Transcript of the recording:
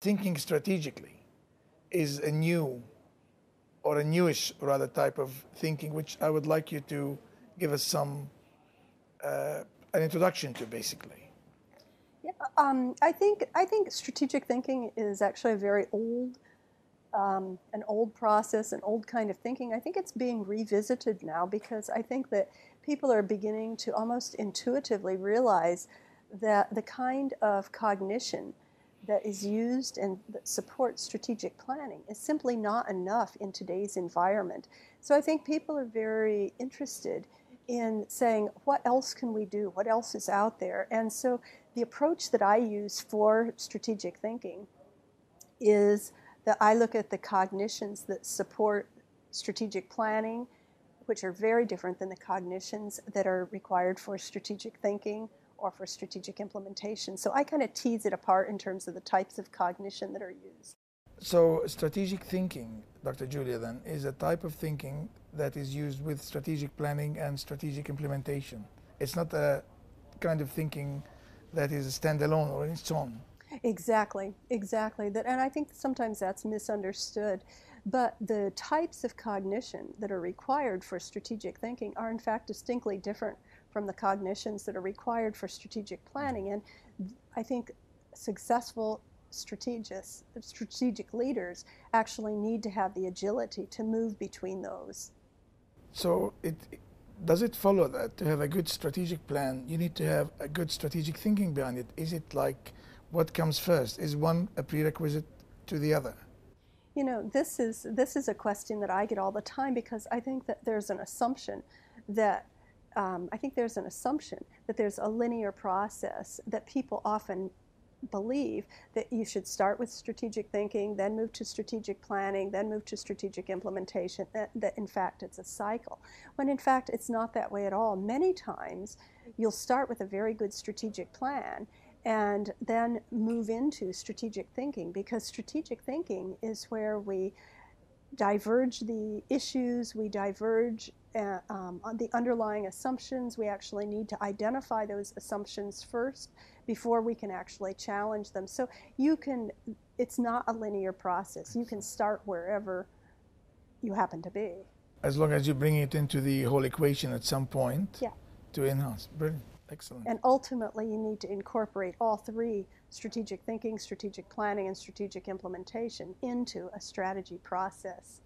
thinking strategically is a new or a newish rather type of thinking, which I would like you to give us some uh, an introduction to, basically. Yeah, um, I think I think strategic thinking is actually a very old, um, an old process, an old kind of thinking. I think it's being revisited now because I think that people are beginning to almost intuitively realize that the kind of cognition that is used and that supports strategic planning is simply not enough in today's environment. So I think people are very interested in saying, what else can we do? What else is out there? And so the approach that I use for strategic thinking is that I look at the cognitions that support strategic planning, which are very different than the cognitions that are required for strategic thinking or for strategic implementation. So I kind of tease it apart in terms of the types of cognition that are used. So, strategic thinking, Dr. Julia, then, is a type of thinking that is used with strategic planning and strategic implementation. It's not a kind of thinking that is standalone or in its own. Exactly, exactly. That, and I think sometimes that's misunderstood. But the types of cognition that are required for strategic thinking are, in fact, distinctly different from the cognitions that are required for strategic planning. And I think successful strategists, strategic leaders actually need to have the agility to move between those. So it does it follow that to have a good strategic plan, you need to have a good strategic thinking behind it? Is it like what comes first? Is one a prerequisite to the other? You know, this is this is a question that I get all the time because I think that there's an assumption that um, I think there's an assumption that there's a linear process that people often believe that you should start with strategic thinking, then move to strategic planning, then move to strategic implementation, that, that, in fact it's a cycle. When in fact it's not that way at all. Many times you'll start with a very good strategic plan and then move into strategic thinking because strategic thinking is where we diverge the issues, we diverge uh, um, on the underlying assumptions. We actually need to identify those assumptions first before we can actually challenge them. So you can, it's not a linear process. You can start wherever you happen to be. As long as you bring it into the whole equation at some point yeah. to enhance. Brilliant. Excellent. And ultimately, you need to incorporate all three strategic thinking, strategic planning, and strategic implementation into a strategy process.